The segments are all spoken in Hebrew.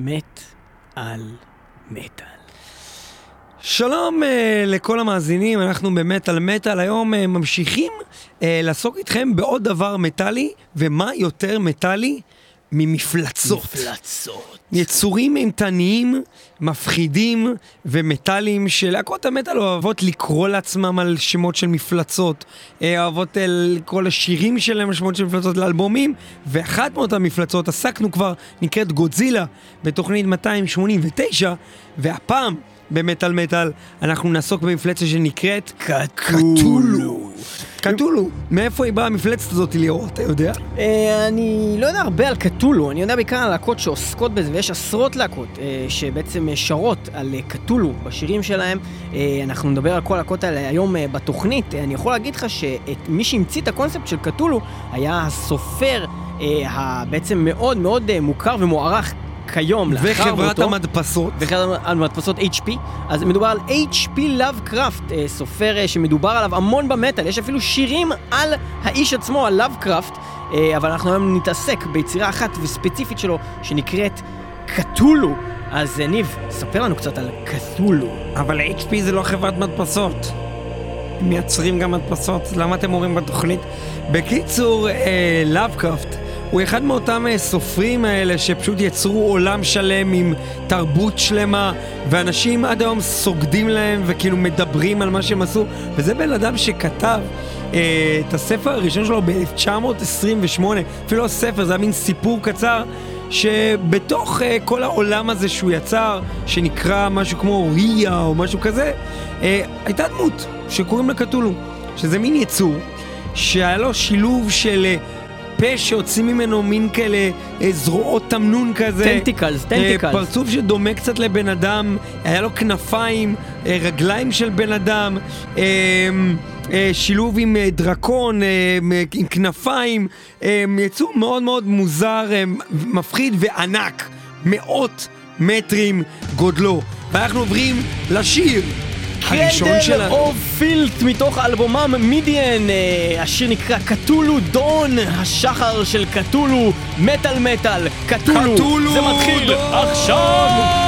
מת על מטאל. שלום uh, לכל המאזינים, אנחנו במטאל מטאל, היום uh, ממשיכים uh, לעסוק איתכם בעוד דבר מטאלי, ומה יותר מטאלי ממפלצות. מפלצות. יצורים אימתניים, מפחידים ומטאליים שלהקות המטאל אוהבות לקרוא לעצמם על שמות של מפלצות, אה, אוהבות אה, לקרוא לשירים שלהם על שמות של מפלצות לאלבומים, ואחת מאותן מפלצות עסקנו כבר, נקראת גודזילה, בתוכנית 289, והפעם במטאל מטאל אנחנו נעסוק במפלצת שנקראת קטולו. קטולו, מאיפה היא באה המפלצת הזאת ליאור, אתה יודע? אה, אני לא יודע הרבה על קטולו, אני יודע בעיקר על להקות שעוסקות בזה, ויש עשרות להקות אה, שבעצם אה, שרות על קטולו בשירים שלהם. אנחנו נדבר על כל הלהקות האלה היום בתוכנית. אני יכול להגיד לך שמי שהמציא את הקונספט של קטולו היה הסופר בעצם מאוד מאוד מוכר ומוערך כיום, לאחר מותו. וחברת המדפסות. וחברת המדפסות HP. אז מדובר על HP Lovecraft, אה, סופר אה, שמדובר עליו המון במטאל, יש אפילו שירים על האיש עצמו, על Lovecraft, אה, אבל אנחנו היום נתעסק ביצירה אחת וספציפית שלו, שנקראת קטולו. אז ניב, ספר לנו קצת על קטולו. אבל HP זה לא חברת מדפסות. מייצרים גם מדפסות, למה אתם אומרים בתוכנית? בקיצור, לאבקראפט. הוא אחד מאותם אה, סופרים האלה שפשוט יצרו עולם שלם עם תרבות שלמה, ואנשים עד היום סוגדים להם וכאילו מדברים על מה שהם עשו, וזה בן אדם שכתב אה, את הספר הראשון שלו ב-1928, אפילו הספר, זה היה מין סיפור קצר. שבתוך uh, כל העולם הזה שהוא יצר, שנקרא משהו כמו ריה או משהו כזה, אה, הייתה דמות שקוראים לה קטולו, שזה מין יצור שהיה לו שילוב של אה, פה שיוצאים ממנו מין כאלה אה, זרועות תמנון כזה. tentacles, tentacles. אה, פרצוף שדומה קצת לבן אדם, היה לו כנפיים, אה, רגליים של בן אדם. שילוב עם דרקון, עם כנפיים, יצור מאוד מאוד מוזר, מפחיד וענק, מאות מטרים גודלו. ואנחנו עוברים לשיר הראשון שלנו. קנדל אוף פילט מתוך אלבומם מידיאן, אה, השיר נקרא קטולו דון, השחר של קטולו, מטאל מטאל, קטולו, זה מתחיל עכשיו!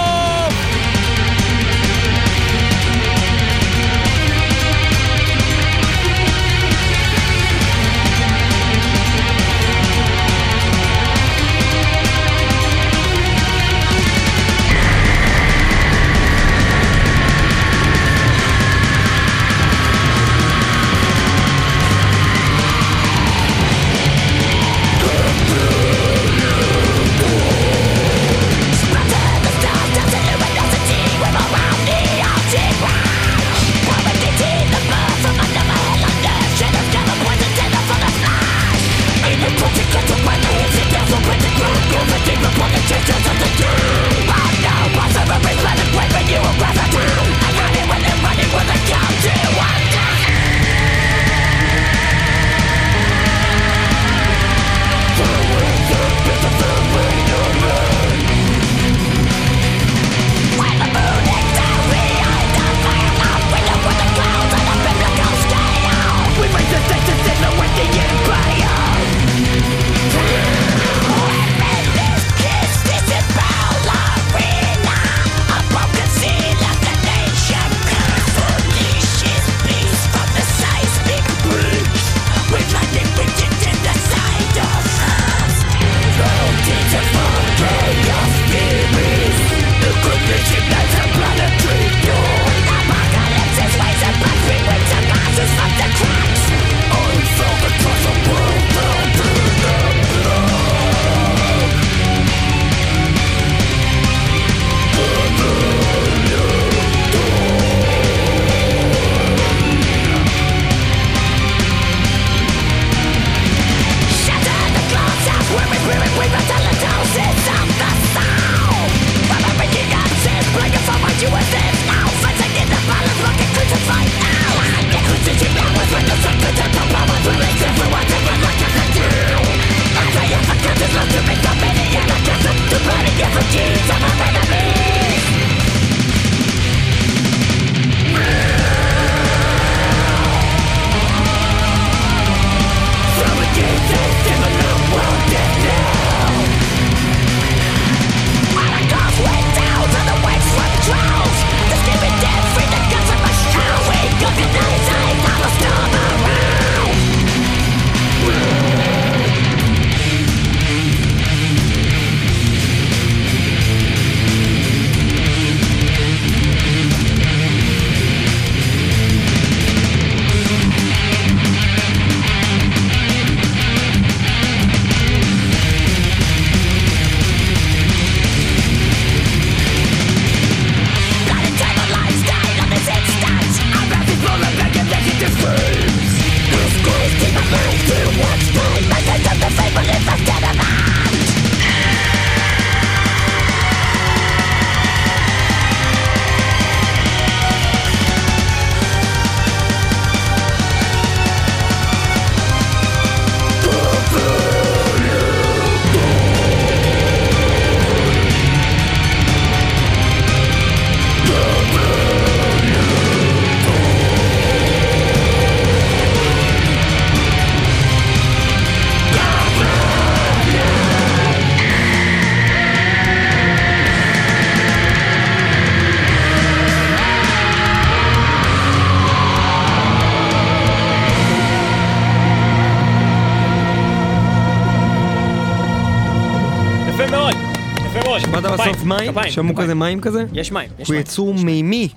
כפיים, כפיים. כזה מים כזה? יש מים, הוא. יצור מימי.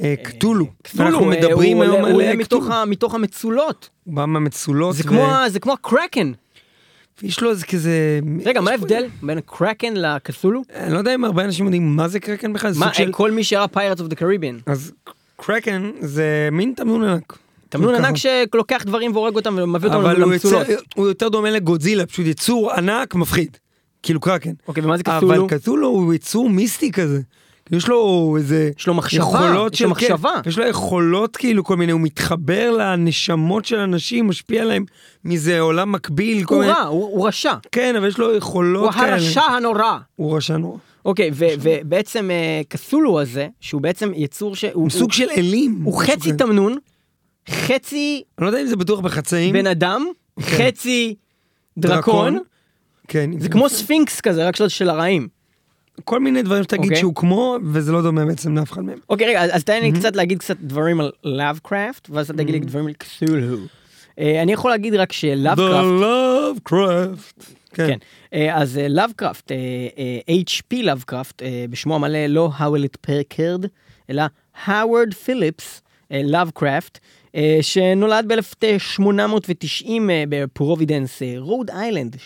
אה, קטולו. קטולו, אנחנו אה, מדברים היום עולה- הוא עולה על מתוך קטולו. המצולות. הוא בא מהמצולות. זה כמו הקרקן. יש לו איזה כזה... רגע, מה ההבדל בין הקרקן לקתולו? אני לא יודע אם הרבה אנשים יודעים מה זה קרקן בכלל, מה. כל מי שראה Pirates of the Caribbean. אז קרקן זה מין תמנון ענק. תמנון. ענק שלוקח דברים והורג אותם ומביא אותם אבל למצולות. יצר- הוא יותר דומה לגודזילה, פשוט יצור ענק מפחיד. כאילו קרקן. אוקיי, ומה זה אבל קתולו? קתולו הוא יצור מיסטי כזה. יש לו איזה... יש לו מחשבה, יש לו של- כן, מחשבה. יש לו יכולות כאילו כל מיני, הוא מתחבר לנשמות של אנשים, משפיע עליהם מאיזה עולם מקביל. הוא מיני- רע, הוא הוא רשע. כן, אבל יש לו הוא יכולות כאלה. הרשע הנורא. הוא רשע נורא. אוקיי, ו- ובעצם אה, קתולו הזה, שהוא בעצם יצור שהוא... הוא סוג של אלים. הוא חצי. תמנון, חצי אני לא יודע אם זה בטוח בחצאים. בן אדם, חצי דרקון. כן. זה כמו ספינקס כזה, רק של- של הרעים. כל מיני דברים שתגיד אוקיי. שהוא כמו, וזה לא דומה בעצם לאף אחד מהם. אוקיי, רגע, אז- אז תן לי קצת להגיד קצת דברים על לאבקראפט, ואז אתה תגיד לי דברים על קתולו. אה, אני יכול להגיד רק שלאבקראפט... The Lovecraft. כן. כן. אה, אז לאבקראפט, H.P. לאבקראפט, בשמו המלא לא האוולט פרקרד, אלא האוורד פיליפס לאבקראפט, שנולד ב-1890 בפרובידנס, רוד איילנד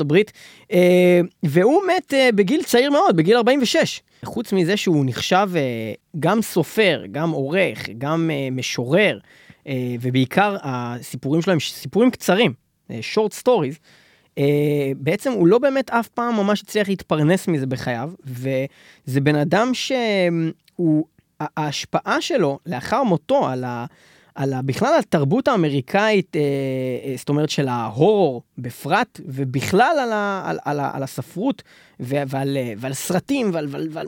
הברית, אה, והוא מת אה, בגיל צעיר מאוד, בגיל 46. חוץ מזה שהוא נחשב אה, גם סופר, גם עורך, גם אה, משורר, אה, ובעיקר הסיפורים שלו הם סיפורים קצרים, אה, short stories. אה, בעצם הוא לא באמת אף פעם ממש הצליח להתפרנס מזה בחייו, וזה בן אדם שהוא, ההשפעה שלו לאחר מותו על ה... על בכלל התרבות האמריקאית, אה, אה, זאת אומרת של ההורור בפרט, ובכלל על, ה, על, על, על הספרות ועל, אה, ועל סרטים ועל, ועל, ועל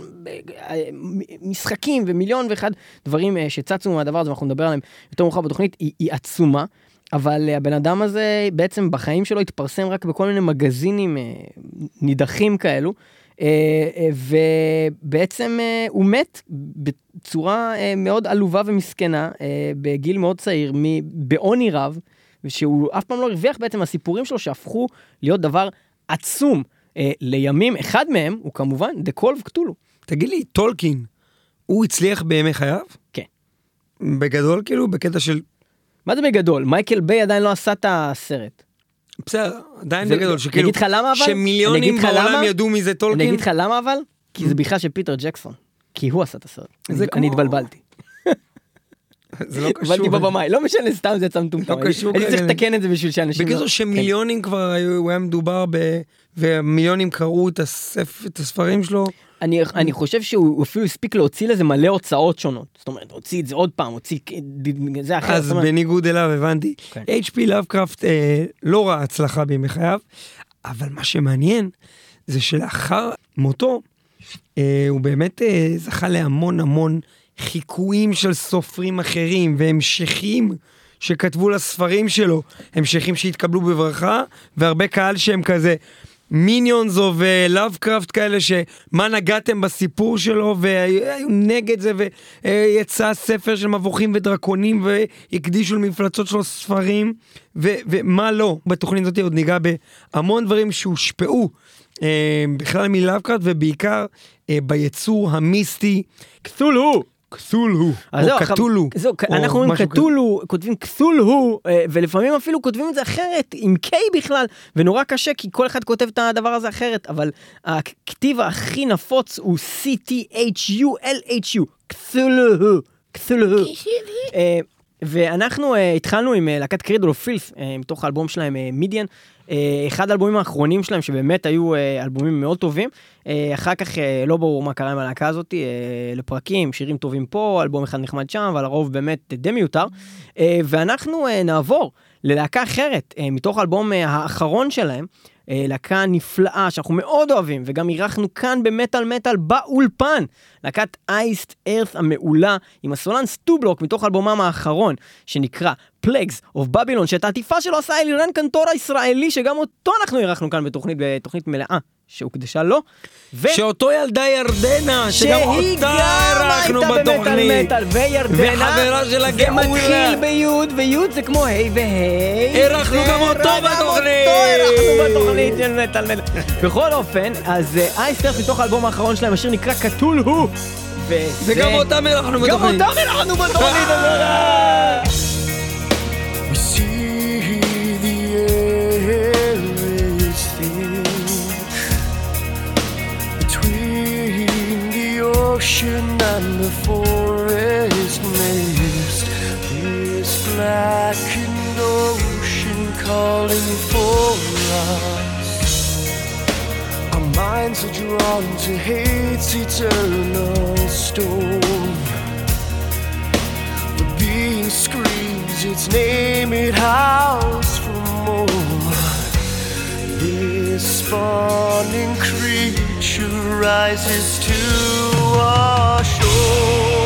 משחקים ומיליון ואחד דברים שצצו מהדבר הזה, ואנחנו נדבר עליהם יותר מאוחר בתוכנית, היא, היא עצומה. אבל הבן אדם הזה בעצם בחיים שלו התפרסם רק בכל מיני מגזינים נידחים כאלו. אה, אה, ובעצם אה, הוא מת בצורה מאוד עלובה ומסכנה, בגיל מאוד צעיר, בעוני רב, ושהוא אף פעם לא הרוויח בעצם הסיפורים שלו שהפכו להיות דבר עצום לימים. אחד מהם הוא כמובן The Call of Cthulhu. תגיד לי, טולקין, הוא הצליח בימי חייו? כן. בגדול כאילו, בקטע של... מה זה בגדול? מייקל ביי עדיין לא עשה את הסרט. בסדר, עדיין זה- בגדול, אני שכאילו... אני שמיליונים בעולם? ידעו מי זה טולקין? אני אגיד לך למה אבל? כי זה בכלל של פיטר ג'קסון. כי הוא עשה את הסרט. אני- אני התבלבלתי. זה לא קשור. התבלבלתי בבמאי. לא משנה, סתם זה יצא מטומטם. לא אני- קשור הייתי צריך. לתקן את זה בשביל שאנשים... בקיצור לא- שמיליונים כבר היו, הוא היה מדובר ב... ומיליונים קראו. את הספרים שלו. אני, אני חושב שהוא אפילו הספיק להוציא לזה מלא הוצאות שונות. זאת אומרת, הוציא את זה עוד פעם, הוציא זה אחר. אז אומרת, בניגוד אליו הבנתי. כן. H.P. לאבקראפט אה, לא ראה הצלחה בימי חייו, אבל מה שמעניין זה שלאחר מותו, אה, הוא באמת אה, זכה להמון המון חיקויים של סופרים אחרים והמשכים שכתבו לספרים שלו, המשכים שהתקבלו בברכה, והרבה קהל שהם כזה. minions of Lovecraft כאלה שמה נגעתם בסיפור שלו והיו נגד זה ויצא ספר של מבוכים ודרקונים והקדישו למפלצות שלו ספרים ו- ומה לא בתוכנית הזאת עוד ניגע בהמון דברים שהושפעו אה, בכלל מלאבקראפט ובעיקר אה, ביצור המיסטי קתולו! קתולו אז או או אנחנו אומרים. קתולו, כותבים קתולו, אה, ולפעמים אפילו כותבים את זה אחרת, עם K בכלל, ונורא קשה, כי כל אחד כותב את הדבר הזה אחרת, אבל הכתיב הכי נפוץ הוא C-T-H-U-L-H-U, קתולו, קתולו. אה, ואנחנו אה, התחלנו עם אה, להקת קרידול אוף פילף, אה, מתוך האלבום שלהם מידיאן, אחד האלבומים האחרונים שלהם שבאמת היו אה, אלבומים מאוד טובים. אה, אחר כך אה, לא ברור מה קרה עם הלהקה הזאת, אה, לפרקים, שירים טובים פה, אלבום אחד נחמד שם, אבל הרוב באמת די מיותר. אה, ואנחנו אה, נעבור ללהקה אחרת, אה, מתוך האלבום אה, האחרון שלהם, אה, להקה נפלאה שאנחנו מאוד אוהבים, וגם אירחנו כאן במטאל מטאל באולפן, להקת אייסט ארת המעולה, עם הסולן סטובלוק מתוך אלבומם האחרון, שנקרא פלגס אוף בבילון, שאת העטיפה שלו עשה אלירן קנטור הישראלי, שגם אותו אנחנו אירחנו כאן בתוכנית, בתוכנית מלאה. שהוקדשה לו, ו... שאותו ילדה ירדנה, שגם שהיא אותה גם אירחנו הייתה במטאל בתוכנית. מטאל, וירדנה, וחברה שלה זה גאולה. מתחיל ביוד, ויוד זה כמו היי והי. אירחנו גם אותו בתוכנית. אירחנו בתוכנית של מטאל מטאל. בכל אופן, אז אייסטרף מתוך האלבום האחרון שלהם, השיר נקרא קטול הוא. וגם אותם הלכנו בתוכנית. גם אותם הלכנו בתוכנית ocean and the forest mist. This blackened ocean calling for us. Our minds are drawn to hate's eternal storm. The being screams its name, it howls for more. This spawning creature rises to our shore.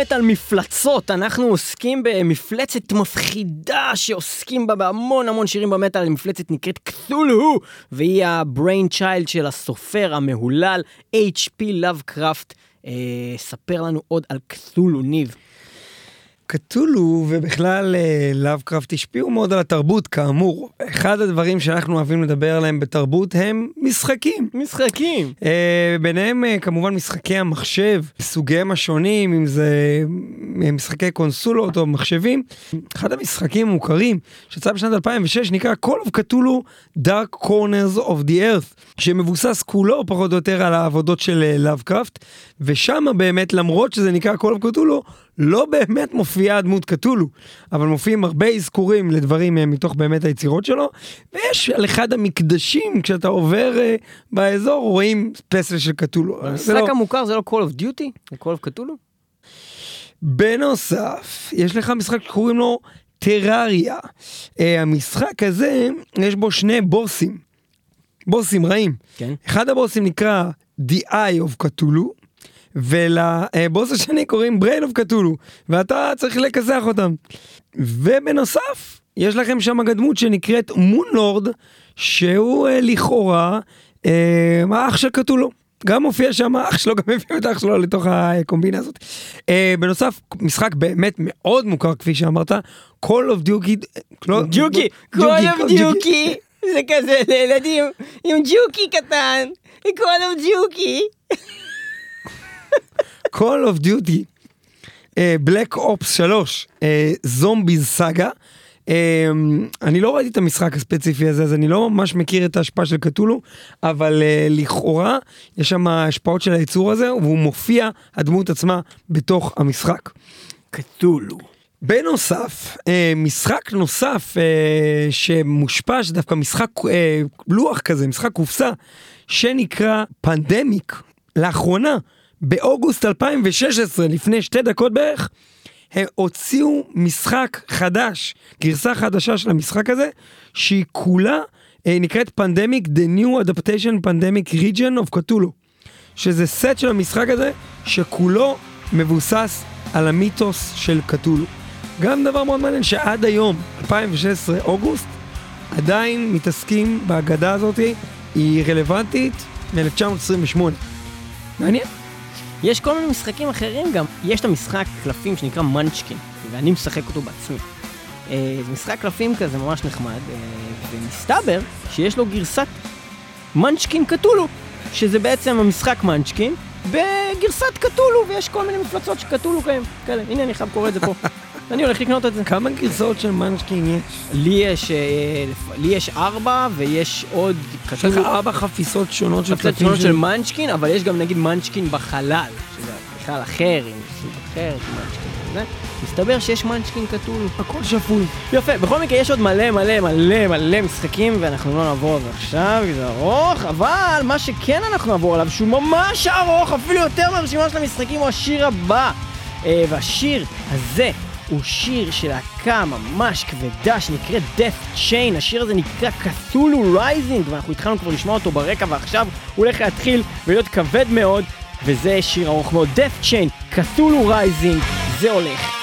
מטאל מטאל מפלצות, אנחנו עוסקים במפלצת מפחידה שעוסקים בה בהמון המון שירים במטאל, המפלצת נקראת קתולו, והיא ה brainchild של הסופר המהולל H.P. Lovecraft. אה, ספר לנו עוד על קתולו, ניב. קטולו ובכלל אה, לאבקראפט השפיעו מאוד על התרבות כאמור. אחד הדברים שאנחנו אוהבים לדבר עליהם בתרבות הם משחקים. משחקים. אה, ביניהם אה, כמובן משחקי המחשב, סוגיהם השונים, אם זה אה, משחקי קונסולות או מחשבים. אחד המשחקים המוכרים שיצא בשנת 2006 נקרא Call of Cthulhu Dark Corners of the Earth, שמבוסס כולו פחות או יותר על העבודות של לאבקראפט, ושם באמת למרות שזה נקרא Call of Cthulhu, לא באמת מופיעה דמות קתולו, אבל מופיעים הרבה אזכורים לדברים אה, מתוך באמת היצירות שלו, ויש על אחד המקדשים, כשאתה עובר אה, באזור, רואים פסל של קתולו. זה המשחק לא- המוכר זה לא Call of Duty? זה Call of קתולו? בנוסף, יש לך משחק שקוראים לו טרריה. אה, המשחק הזה, יש בו שני בוסים, בוסים רעים. כן. אחד הבוסים נקרא The Eye of Cthulhu, ולבוס השני קוראים Brain of Cthulhu, ואתה צריך לכסח אותם. ובנוסף, יש לכם שם גם דמות שנקראת מונלורד, שהוא אה, לכאורה אה, האח של קטולו. גם מופיע שם האח שלו, גם הביאו את האח שלו לתוך הקומבינה הזאת. אה, בנוסף, משחק באמת מאוד מוכר כפי שאמרת, Call of Duty, לא- ג'וקי, Call of Duty, זה כזה לילדים עם ג'וקי קטן, Call of Duty. Call of Duty, בלק אופס 3, זומביז סאגה. אני לא ראיתי את המשחק הספציפי הזה, אז אני לא ממש מכיר את ההשפעה של קטולו, אבל אה, לכאורה יש שם השפעות של היצור הזה, והוא מופיע, הדמות עצמה, בתוך המשחק. קתולו. בנוסף, אה, משחק נוסף אה, שמושפע, שדווקא משחק אה, לוח כזה, משחק קופסה, שנקרא פנדמיק. לאחרונה, באוגוסט 2016, לפני שתי דקות בערך, הם הוציאו משחק חדש, גרסה חדשה של המשחק הזה, שהיא כולה אה, נקראת פנדמיק The New Adaptation Pandemic Region of Cthulhu. שזה סט של המשחק הזה, שכולו מבוסס על המיתוס של קתולו. גם דבר מאוד מעניין שעד היום, 2016, אוגוסט, עדיין מתעסקים בהגדה הזאת, היא רלוונטית מ-1928. מעניין. יש כל מיני משחקים אחרים גם. יש את המשחק קלפים שנקרא מנצ'קין, ואני משחק אותו בעצמי. אה, זה משחק קלפים כזה ממש נחמד, אה, ומסתבר שיש לו גרסת מנצ'קין קתולו, שזה בעצם המשחק מנצ'קין בגרסת קתולו, ויש כל מיני מפלצות כאלה. כאלה. הנה, אני חייב קורא את זה פה. אני הולך לקנות את זה. כמה גרסאות של מנשקין יש? לי יש, אה, לי יש ארבע, ויש עוד יש לך קתולו. ארבע חפיסות שונות של קלפים שונות של מנצ'קין, אבל יש גם נגיד מנצ'קין בחלל, שזה בכלל אחר, עם סוג אחר של מנצ'קין וזה. מסתבר שיש מנצ'קין קתולו. הכל שפוי. יפה, בכל מקרה יש עוד מלא מלא מלא מלא משחקים, ואנחנו לא נעבור על זה עכשיו, כי זה ארוך, אבל מה שכן אנחנו נעבור עליו, שהוא ממש ארוך, אפילו יותר מהרשימה של המשחקים, הוא השיר הבא. אה, והשיר הזה הוא שיר של להקה ממש כבדה שנקראת Death Chain, השיר הזה נקרא Cthulhu Rising, ואנחנו התחלנו כבר לשמוע אותו ברקע, ועכשיו הוא הולך להתחיל ולהיות כבד מאוד, וזה שיר ארוך מאוד. Death Chain, Cthulhu Rising, זה הולך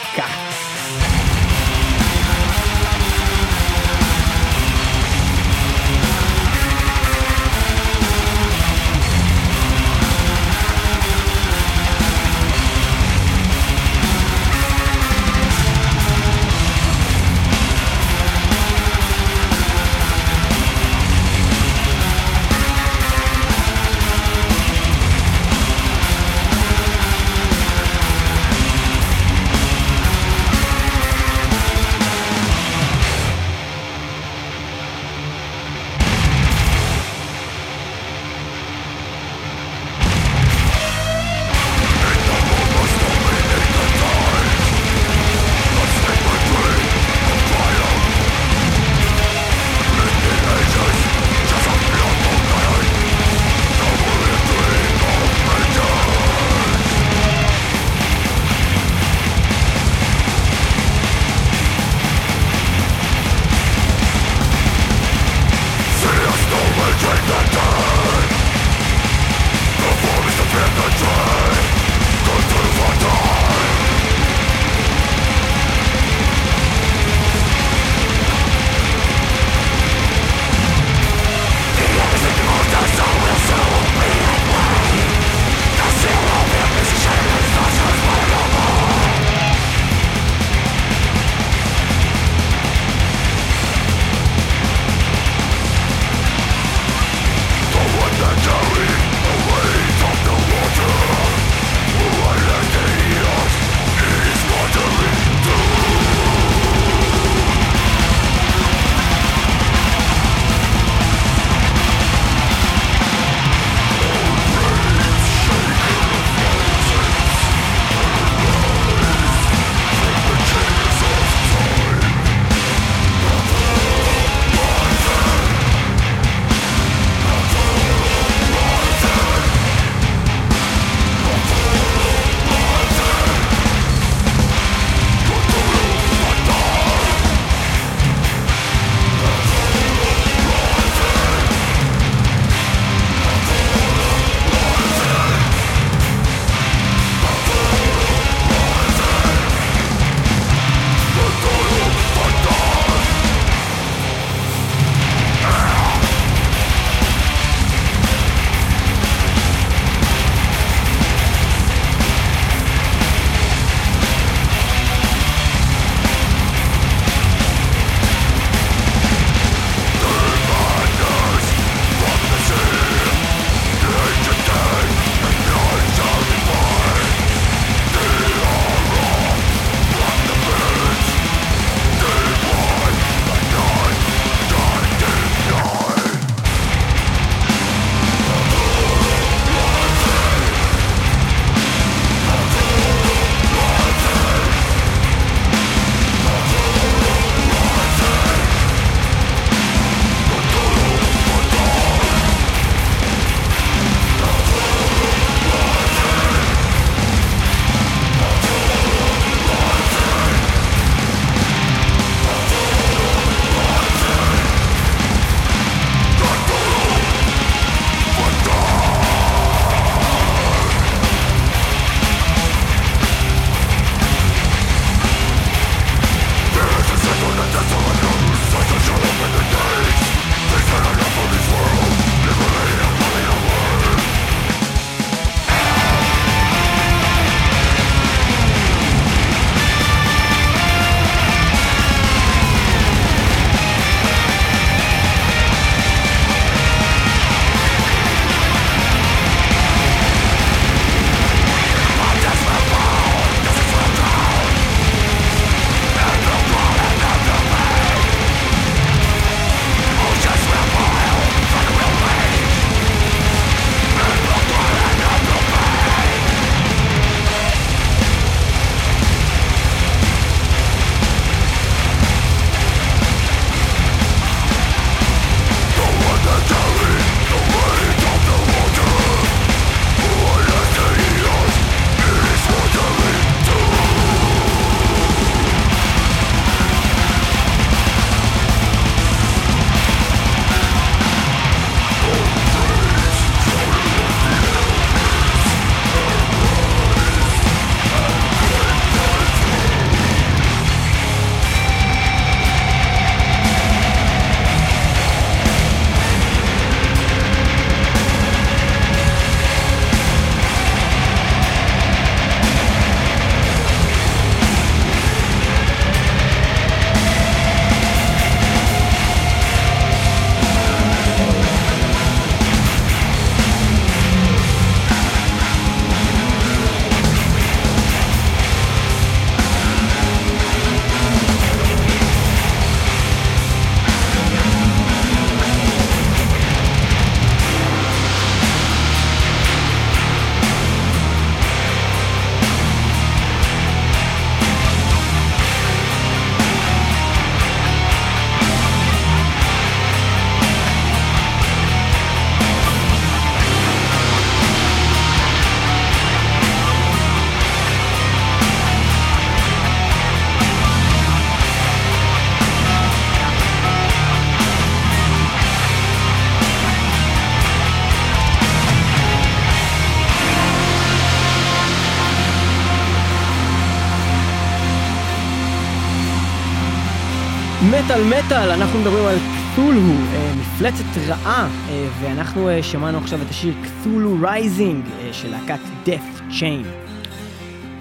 מטאל מטאל, אנחנו מדברים על קתולו, אה, מפלצת רעה, אה, ואנחנו אה, שמענו עכשיו את השיר קתולו Rising של להקת Deathchain.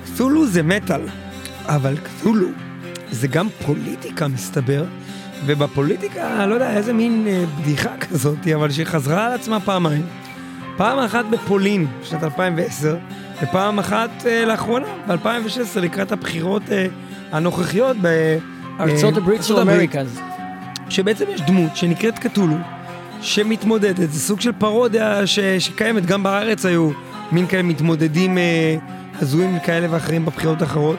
קתולו זה מטאל, אבל קתולו זה גם פוליטיקה מסתבר, ובפוליטיקה, לא יודע, איזה מין בדיחה כזאת, אבל שחזרה על עצמה פעמיים. פעם אחת בפולין, בשנת 2010, ופעם אחת לאחרונה, ב-2016, לקראת הבחירות הנוכחיות ב... ארצות הברית של ארצות הברית. אמריקה. אז שבעצם יש דמות שנקראת קתולו, שמתמודדת, זה סוג של פרודיה ש, שקיימת, גם בארץ היו מין כאלה מתמודדים אה, הזויים כאלה ואחרים בבחירות האחרות,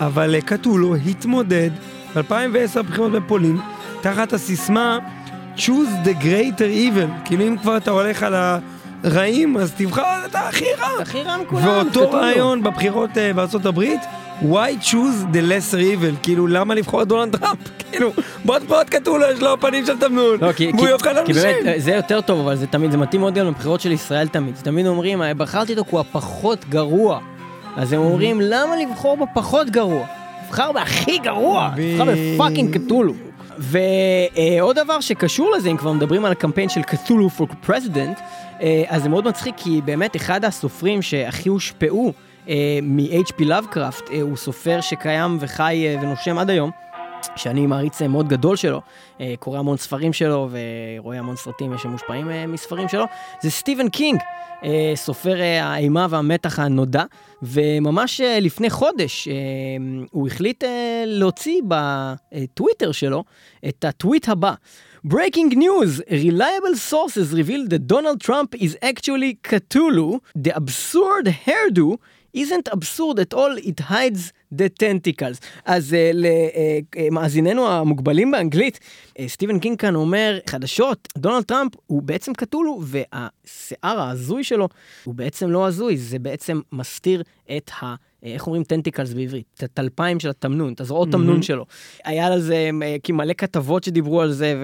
אבל אה, קתולו התמודד ב-2010 בבחירות בפולין, תחת הסיסמה choose the greater evil, כאילו אם כבר אתה הולך על הרעים, אז תבחר את הכי רע. הכי רע מכולם, ואותו. רעיון בבחירות אה, בארצות הברית, why choose the lesser evil, כאילו למה לבחור את דונלד טראמפ, כאילו בוא תבוא את קטולו, יש לו פנים של תמנון, לא, כי, והוא כי, יאכל כי אנשים. באמת, אה, זה יותר טוב, אבל זה תמיד, זה מתאים מאוד גם לבחירות של ישראל תמיד. תמיד אומרים, "אה, בחרתי אותו כי הוא הפחות גרוע. אז הם אומרים, למה לבחור בפחות גרוע? תבחר בהכי גרוע, תבחר ב fucking קתולו. ועוד דבר שקשור לזה, אם כבר מדברים על הקמפיין של קתולו for president, אה, אז זה מאוד מצחיק, כי באמת אחד הסופרים שהכי הושפעו אה, מ-HP Lovecraft, אה, הוא סופר שקיים וחי אה, ונושם עד היום. שאני מעריץ אה, מאוד גדול שלו, אה, קורא המון ספרים שלו ורואה המון סרטים שמושפעים אה, מספרים שלו, זה סטיבן קינג, אה, סופר אה, האימה והמתח הנודע, וממש אה, לפני חודש אה, הוא החליט אה, להוציא בטוויטר שלו את הטוויט הבא. Breaking news, reliable sources reveal that Donald Trump is actually Cthulhu. The absurd hairdo isn't absurd at all, it hides the tentacles. אז אה, למאזיננו המוגבלים באנגלית, אה, סטיבן קינג כאן אומר, חדשות, דונלד טראמפ הוא בעצם קתולו, והשיער ההזוי שלו הוא בעצם לא הזוי, זה בעצם מסתיר את ה... אה, איך אומרים tentacles בעברית? הטלפיים של התמנון, את הזרועות תמנון שלו. היה על זה אה, מלא כתבות שדיברו על זה,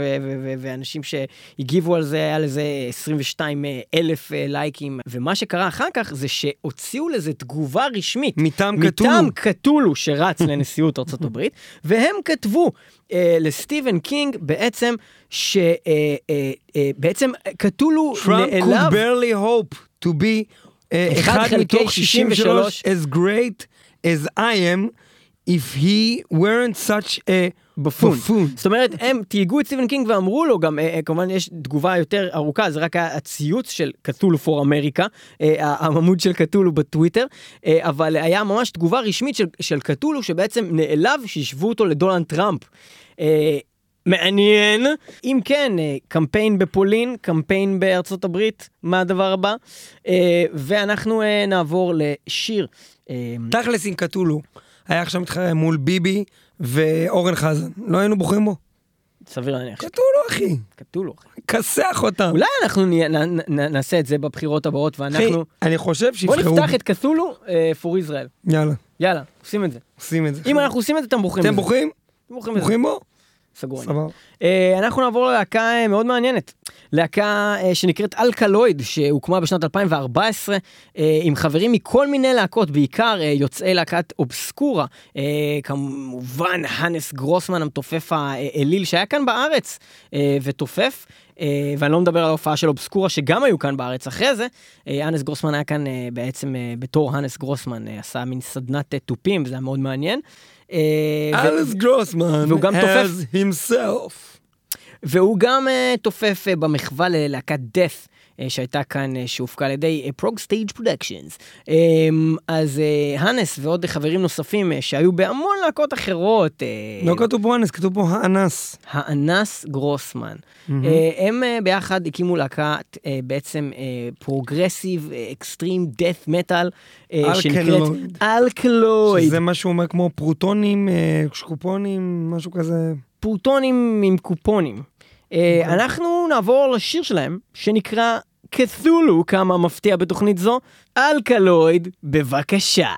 ואנשים שהגיבו על זה, היה לזה 22 אלף אה, לייקים. ומה שקרה אחר כך זה שהוציאו לזה תגובה רשמית. מטעם קתולו. מטעם קתולו שרץ לנשיאות הברית, והם כתבו לסטיבן קינג בעצם, שבעצם Trump נעלב. could barely hope to be אחד אחד מתוך 63 63 as great as I am if he weren't such a buffoon. buffoon. זאת אומרת, הם תייגו את סטיבן קינג ואמרו לו גם, אה, אה, כמובן יש תגובה יותר ארוכה, זה רק הציוץ של קתולו for America, אה, העמוד של קתולו בטוויטר, אה, אבל היה ממש תגובה רשמית של, של קתולו שבעצם נעלב שהשוו אותו לדונלד טראמפ. מעניין. אם כן, אה, קמפיין בפולין, קמפיין בארצות הברית, מה הדבר הבא? אה, ואנחנו אה, נעבור לשיר. תכלס עם קטולו, היה עכשיו מתחרה מול ביבי ואורן חזן, לא היינו בוחרים בו. סביר להניח. קטולו אחי, קתולו. אחי. כסח אותם. אולי אנחנו נהיה- נ- נ- נעשה את זה בבחירות הבאות אחי, ואנחנו... אני חושב בוא שיבחרו, נפתח את קתולו אה, for ישראל. יאללה, יאללה, עושים את זה. עושים את זה. אם אנחנו עושים את זה, אתם בוחרים אתם. בוחרים? בוחרים בו? סגור. סבבה. אה, אנחנו נעבור ללהקה אה, מאוד מעניינת. להקה אה, שנקראת אלקלויד, שהוקמה בשנת 2014, אה, עם חברים מכל מיני להקות, בעיקר יוצאי להקת אובסקורה. כמובן, האנס גרוסמן, המתופף האליל, שהיה כאן בארץ ותופף. ואני לא מדבר על ההופעה של אובסקורה שגם היו כאן בארץ אחרי זה. האנס גרוסמן היה כאן בעצם בתור האנס גרוסמן, עשה מין סדנת תופים, וזה היה מאוד מעניין. אה, האנס גרוסמן, והוא גם תופף. as himself. והוא גם אה, תופף אה, במחווה ללהקת Death. אה, שהייתה כאן, אה, שהופקה על ידי Prog Stage Productions. אז אה, האנס ועוד חברים נוספים שהיו בהמון להקות אחרות, לא כתוב פה אנס, כתוב פה האנס. האנס גרוסמן. הם ביחד הקימו להקת בעצם progressive extreme death metal, שנקראת אלקלויד. אלקלויד. שזה מה שהוא אומר כמו פרוטונים, אה, שקופונים, משהו כזה. פרוטונים עם קופונים. אה, אנחנו נעבור לשיר שלהם, שנקרא קת'ולו, כמה מפתיע בתוכנית זו, אלקלויד, בבקשה.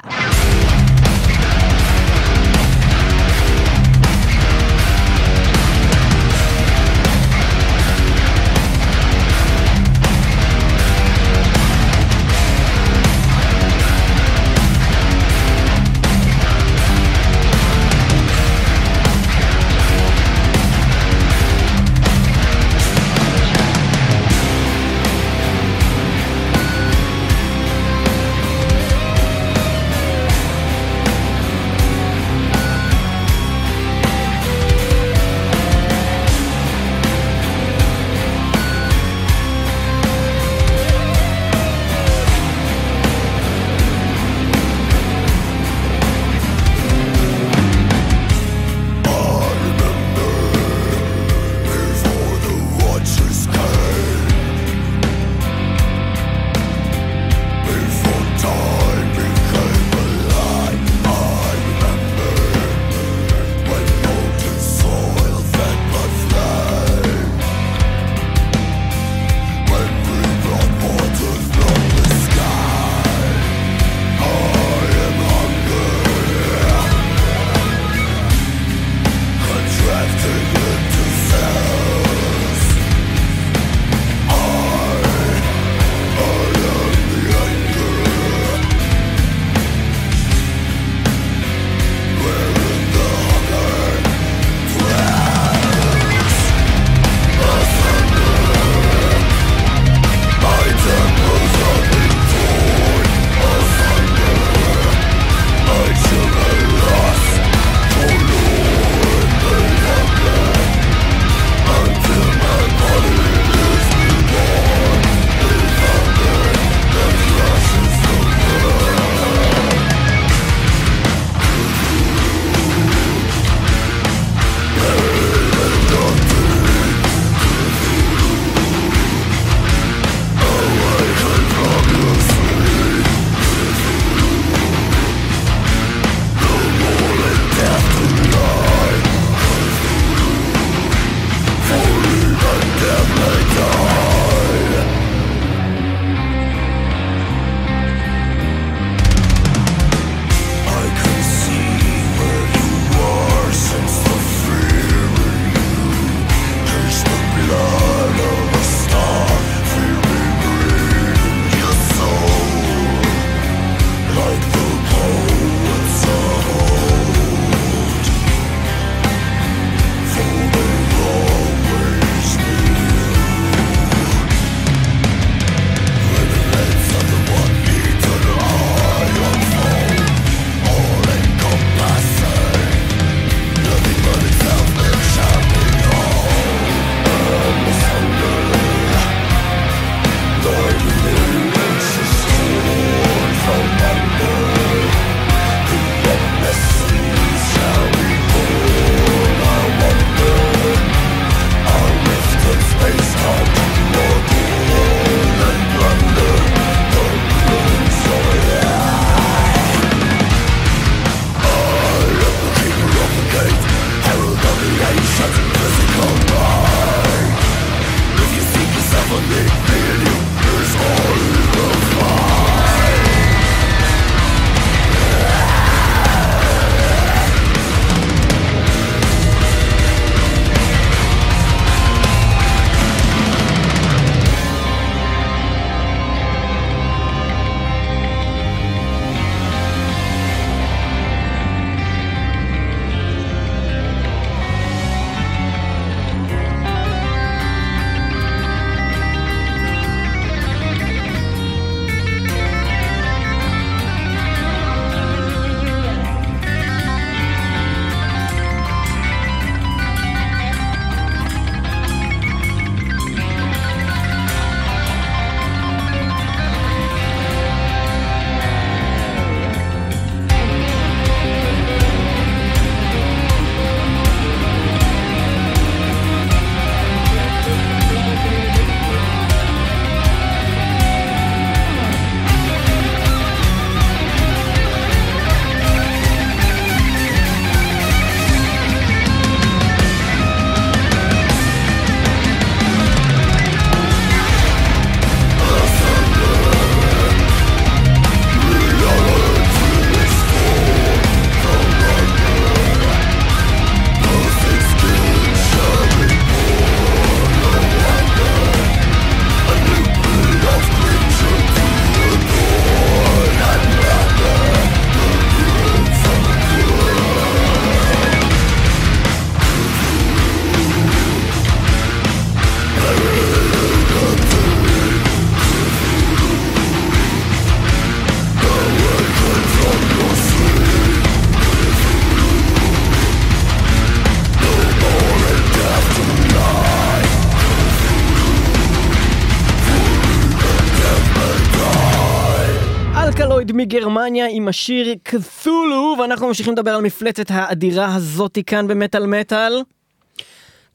מגרמניה עם השיר קת'ולו, ואנחנו ממשיכים לדבר על מפלצת האדירה הזאתי כאן במטאל מטאל.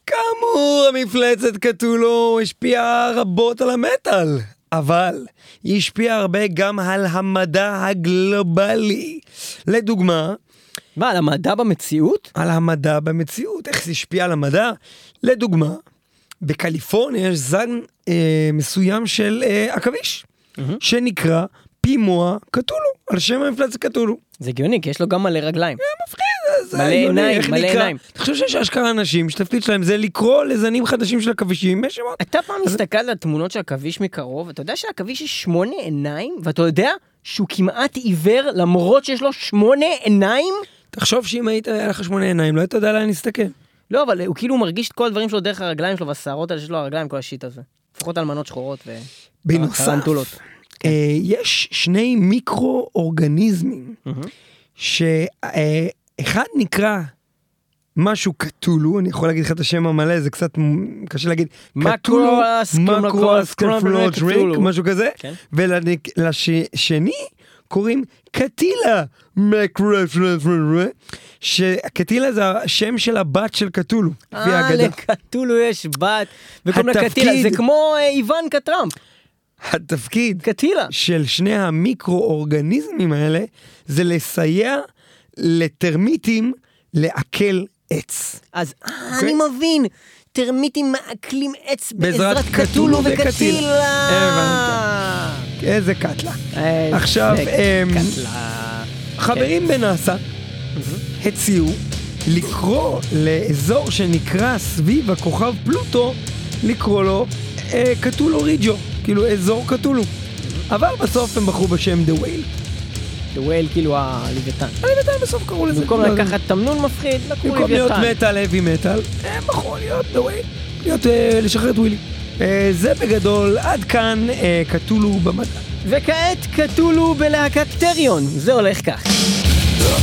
כאמור, המפלצת קטולו השפיעה רבות על המטאל, אבל היא השפיעה הרבה גם על המדע הגלובלי. לדוגמה, מה, על המדע במציאות? על המדע במציאות, איך זה השפיע על המדע. לדוגמה, בקליפורניה יש זן אה, מסוים של אה, עכביש, שנקרא פימוע קטולו, על שם המפלצת קטולו. זה הגיוני, כי יש לו גם מלא רגליים. זה מלא הגיוני, עיניים, איך מלא נקרא? עיניים. אתה חושב שיש אשכרה אנשים שהתפקיד שלהם זה לקרוא לזנים חדשים של עכבישים? יש שמות. אתה פעם הסתכלת על תמונות של עכביש מקרוב, אתה יודע שלעכביש יש שמונה עיניים, ואתה יודע שהוא כמעט עיוור למרות שיש לו שמונה עיניים? תחשוב שאם היית, היה לך שמונה עיניים, לא היית יודע לאן להסתכל. לא, אבל הוא כאילו מרגיש את כל הדברים שלו דרך הרגליים שלו והשערות האלה שיש לו הרגליים, כל השיט הזה. לפחות אלמנות שחורות ו... בנוסף, טרנטולות. אה, יש שני מיקרו-אורגניזמים, שאחד נקרא משהו קטולו, אני יכול להגיד לך את השם המלא, זה קצת קשה להגיד, קטולו, מקרו-אסקלולוג'ריק, מקרו-אסקלולוג'ריק, משהו כזה, כן. ולשני קוראים קטילה שקטילה זה השם של הבת של קטולו, לפי אה, האגדה. לקטולו יש בת, וקוראים לה קטילה, זה כמו אה, איוונקה טראמפ, התפקיד קטילה. של שני המיקרו-אורגניזמים האלה זה לסייע לטרמיטים לעכל עץ. אז אה, אוקיי. אני מבין, טרמיטים מעכלים עץ בעזרת קטולו וקטילה. הבנתי. איזה קטלה. איזה עכשיו, אמ, קטלה. חברים בנאסא הציעו לקרוא לאזור שנקרא סביב הכוכב פלוטו, לקרוא לו אה, קטולו ריג'ו, כאילו אזור קטולו. אבל בסוף הם בחרו בשם The Whale. The whale כאילו הלוויתן. הלוויתן בסוף קראו לזה. במקום לא- לקחת תמנון מפחיד, לקחו במקום להיות לוויתן. מטאל, heavy מטאל, הם בחרו להיות The Whale. להיות, אה, לשחרר את ווילי. אה, זה בגדול, עד כאן אה, קטולו במדע. וכעת קטולו בלהקת טריון, זה הולך כך. קטולו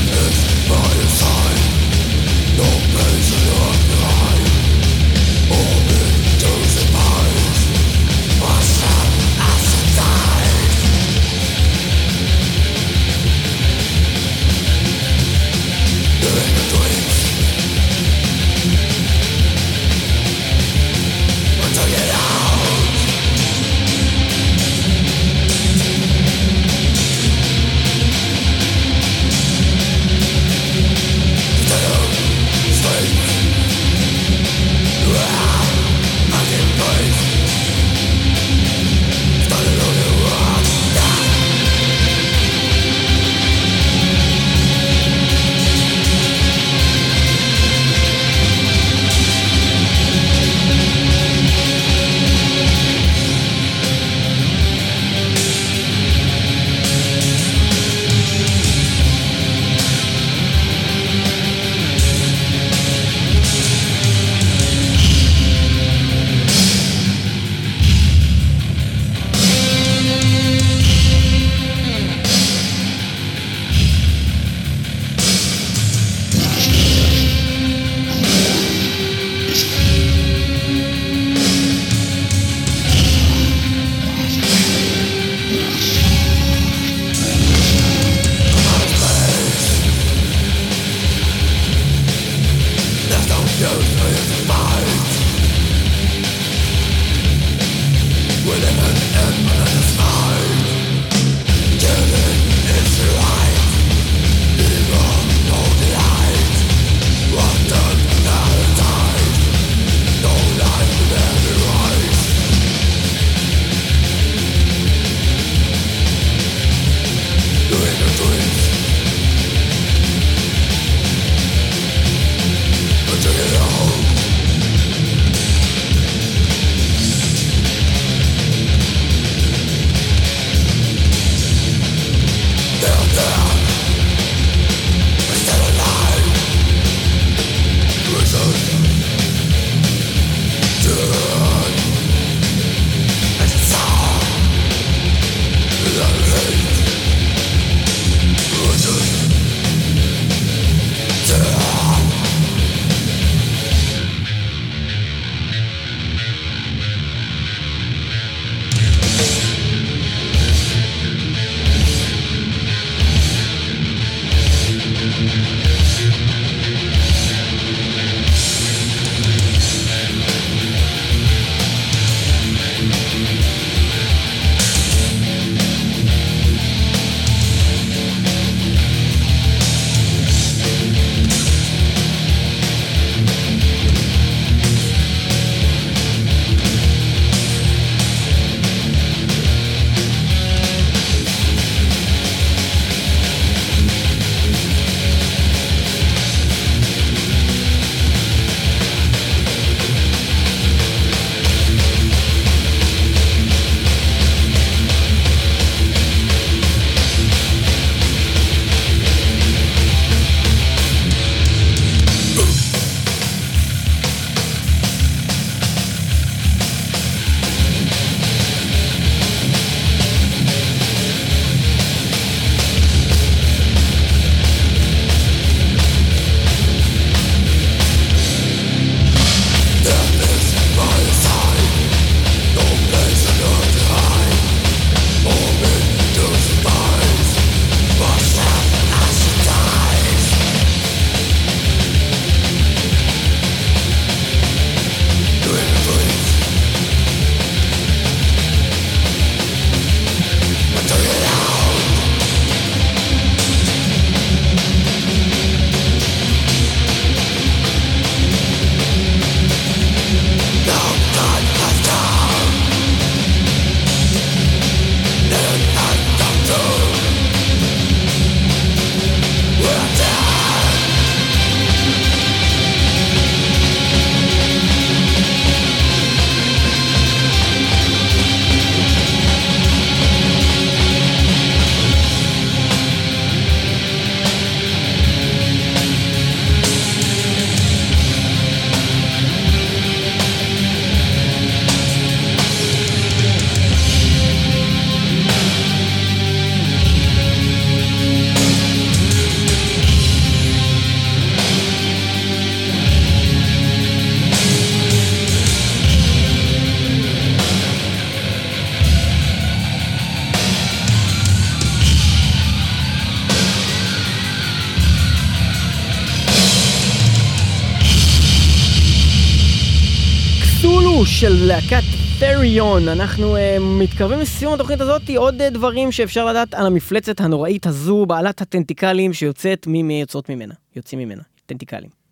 של להקת ת'ריון. אנחנו uh, מתקרבים לסיום התוכנית הזאת, עוד uh, דברים שאפשר לדעת על המפלצת הנוראית הזו, בעלת הטנטיקלים שיוצאת, מי יוצאות ממנה? יוצאים ממנה, טנטיקלים.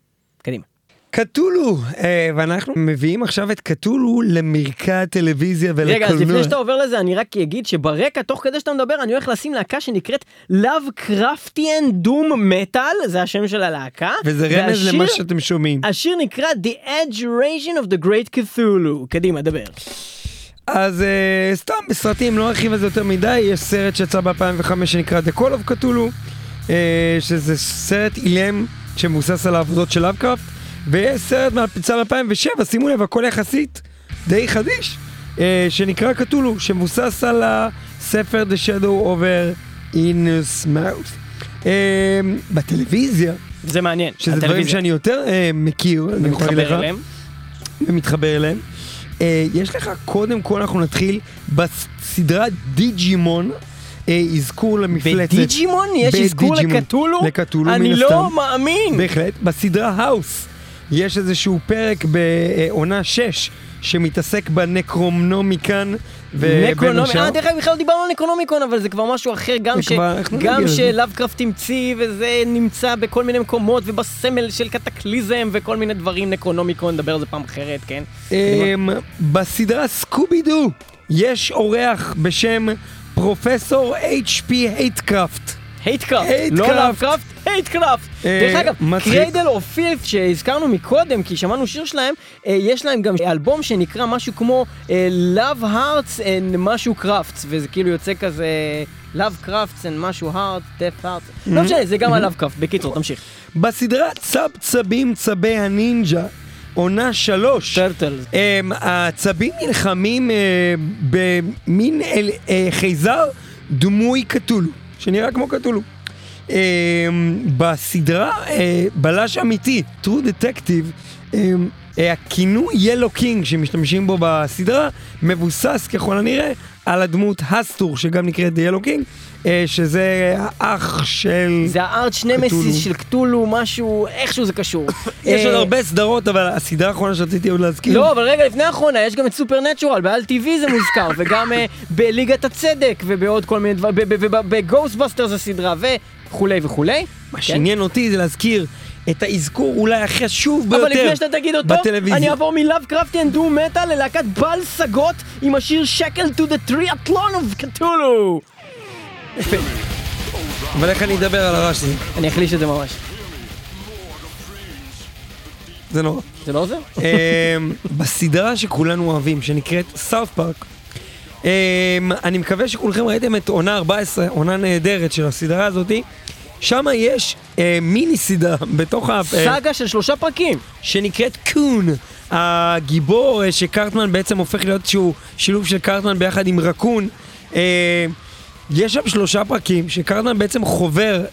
קטולו, אה, ואנחנו מביאים עכשיו את קטולו למרקע הטלוויזיה ולקולנוע. רגע, אז לפני שאתה עובר לזה, אני רק אגיד שברקע, תוך כדי שאתה מדבר, אני הולך לשים להקה שנקראת Lovecraftian Doom Metal, זה השם של הלהקה. וזה רמז והשיר- למה שאתם שומעים. השיר נקרא The Adjuration of the Great Cthulhu. קדימה, דבר. אז uh, סתם בסרטים, לא ארחיב על זה יותר מדי, יש סרט שיצא ב-2005 שנקרא The Call of Cthulhu, uh, שזה סרט אילם שמבוסס על העבודות של לאבקראפט, ויש סרט מהפיצה ב-2007, שימו לב, הכל יחסית די חדיש, uh, שנקרא קטולו, שמבוסס על הספר The Shadow over Inus Mouth. Uh, בטלוויזיה, זה מעניין. שזה דברים הטלוויזיה. שאני יותר uh, מכיר, אני יכול להגיד לך. אליהם. ומתחבר אליהם. אה, יש לך, קודם כל אנחנו נתחיל בסדרה דיג'ימון, אה, אזכור למפלצת. בדיג'ימון יש אזכור בדיג'ימון. לקטולו? לקטולו, מן אני הסתם. לא מאמין. בהחלט. בסדרה האוס יש איזשהו פרק בעונה 6 שמתעסק בנקרונומיקון. ובין נקרונומי, השאר- אה דרך אגב בכלל לא דיברנו על נקרונומיקון אבל זה כבר משהו אחר גם ש... גם? שלאבקראפט המציא וזה נמצא בכל מיני מקומות ובסמל של קטקליזם וכל מיני דברים נקרונומיקון נדבר על זה פעם אחרת כן. אמ, בסדרה סקובי דו יש אורח בשם פרופסור H.P. הייטקראפט. הייטקראפט. לא לאבקראפט, הייטקראפט. אה, דרך אגב. Cradle of Filth שהזכרנו מקודם, כי שמענו שיר שלהם, אה, יש להם גם אלבום שנקרא משהו כמו אה, Love Hearts and משהו Crafts, וזה כאילו יוצא כזה Love Crafts and משהו Hearts, Death Hearts, לא משנה, זה גם על Love Craft. בקיצור, תמשיך. בסדרה צב-צבים צבי הנינג'ה, עונה שלוש. Turtles. הם, הצבים נלחמים במין חייזר דמוי קטולו, שנראה כמו קטולו. אה, בסדרה אה, בלש אמיתי, True Detective, אה, אה, הכינוי Yellow King שמשתמשים בו בסדרה מבוסס ככל הנראה על הדמות הסטור שגם נקראת Yellow King, שזה האח של... זה ה arch. nemesis של קטולו, משהו, איכשהו זה קשור. יש עוד אה, הרבה סדרות, אבל הסדרה האחרונה שרציתי עוד להזכיר. לא, אבל רגע, לפני האחרונה, יש גם את Supernatural, באל TV זה מוזכר, וגם אה, בליגת הצדק, ובעוד כל מיני דברים, וב Ghostbusters הסדרה, וכולי וכולי. מה כן? שעניין אותי זה להזכיר את האזכור אולי החשוב ביותר אבל לפני שאתה תגיד אותו, בטלוויזיה. אני אעבור מ Lovecraftian doom metal ללהקת Bal-Sagoth עם השיר Shackled to the Trilithon of Kutulu. אבל איך אני אדבר על הרעש הזה? אני אחליש את זה ממש. זה נורא. זה לא עוזר? אמ, בסדרה שכולנו אוהבים, שנקראת סאות' פארק, אמ, אני מקווה שכולכם ראיתם את עונה 14, עונה נהדרת של הסדרה הזאתי. שם יש אה, מיני סדרה בתוך ה... אה, סאגה של שלושה פרקים. שנקראת Coon. הגיבור אה, שקרטמן בעצם הופך להיות שהוא שילוב של קרטמן ביחד עם רקון. אה, יש שם שלושה פרקים שקרטמן בעצם חובר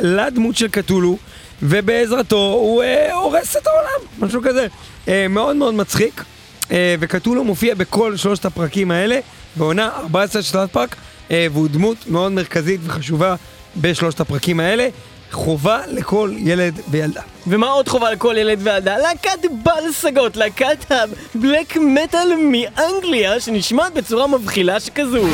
לדמות של קטולו ובעזרתו הוא אה, הורס את העולם, משהו כזה. אה, מאוד מאוד מצחיק. אה, וקטולו מופיע בכל שלושת הפרקים האלה בעונה 14 של פארק אה, והוא דמות מאוד מרכזית וחשובה בשלושת הפרקים האלה. חובה לכל ילד וילדה. ומה עוד חובה לכל ילד וילדה? להקת בל סגות, להקת הבלק מטאל מאנגליה, שנשמעת בצורה מבחילה שכזו.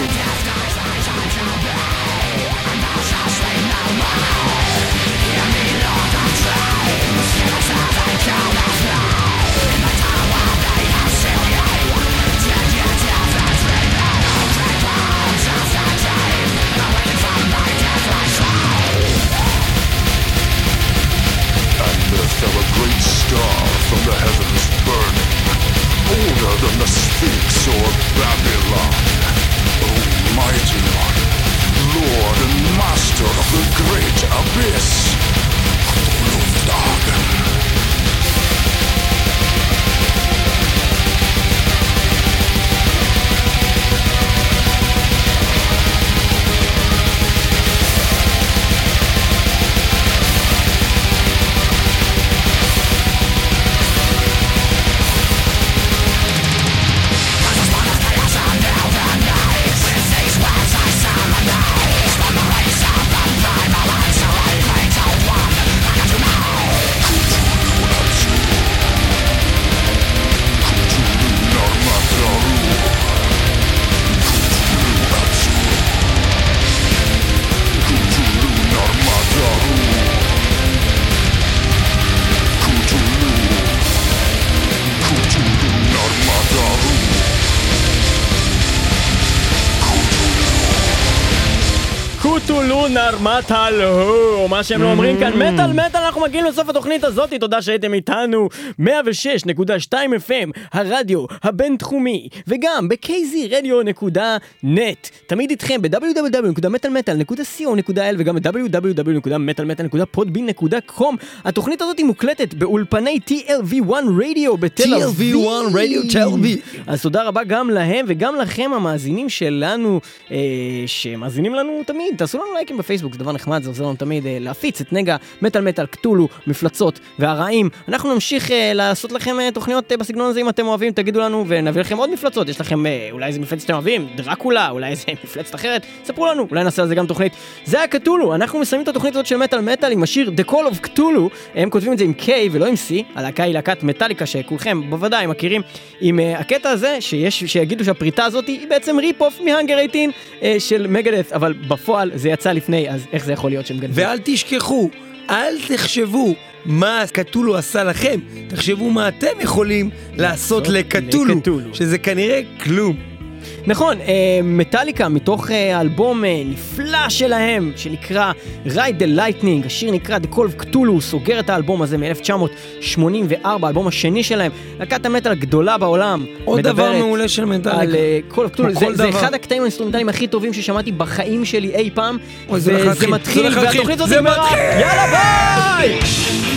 קוטולו נרמטל הו, מה שהם לא אומרים כאן, Mm. מטאל מטאל, אנחנו מגיעים לסוף התוכנית הזאת, תודה שהייתם איתנו, 106.2 FM, הרדיו הבינתחומי, וגם ב-kzradio.net, תמיד איתכם ב-www.מטאלמטאל.co.il וגם ב-www.מטאלמטאל.podbean.com, התוכנית הזאת מוקלטת באולפני TLV1 רדיו בתל אביב. TLV1 רדיו תל אביב. אז תודה רבה גם להם וגם לכם המאזינים שלנו, אה, שמאזינים לנו תמיד, תעשו לנו לייקים בפייסבוק, זה דבר נחמד, זה עוזר לנו תמיד אה, להפיץ את נגע, מטאל מטאל, קטולו, מפלצות והרעים. אנחנו נמשיך אה, לעשות לכם אה, תוכניות אה, בסגנון הזה אם אתם אוהבים, תגידו לנו ונביא לכם עוד מפלצות, יש לכם אה, אולי איזה מפלצת שאתם אוהבים, דרקולה, אולי איזה מפלצת אחרת, ספרו לנו, אולי נעשה על זה גם תוכנית. זה היה קטולו, אנחנו מסיימים את התוכנית הזאת של מטאל מטאל עם השיר The Call of קטולו, הם כותבים את זה עם K ולא עם C, הלהקה היא להקת מטאליקה שכולכם בוודאי מכירים, עם uh, הקטע הזה שיש, שיגידו שהפריטה הזאת היא בעצם ריפ אוף מהאנגר 18 uh, של מגדס, אבל בפועל אז איך זה יכול להיות שהם גנבו? ואל תשכחו, אל תחשבו מה קטולו עשה לכם, תחשבו מה אתם יכולים לעשות לקטולו, לקטולו. שזה כנראה כלום. נכון, אה, מטאליקה מתוך אה, אלבום אה, נפלא שלהם, שנקרא Ride the Lightning, השיר נקרא The Call of Cthulhu, הוא סוגר את האלבום הזה מ-1984, האלבום השני שלהם, להקת המטאל הגדולה בעולם. עוד דבר מעולה של מטאליקה. על אה, Call of Cthulhu, זה, זה. אחד הקטעים האינסטרומנטליים הכי טובים ששמעתי בחיים שלי אי פעם, וזה מתחיל, והתוכנית הזאת נגמרה! יאללה ביי!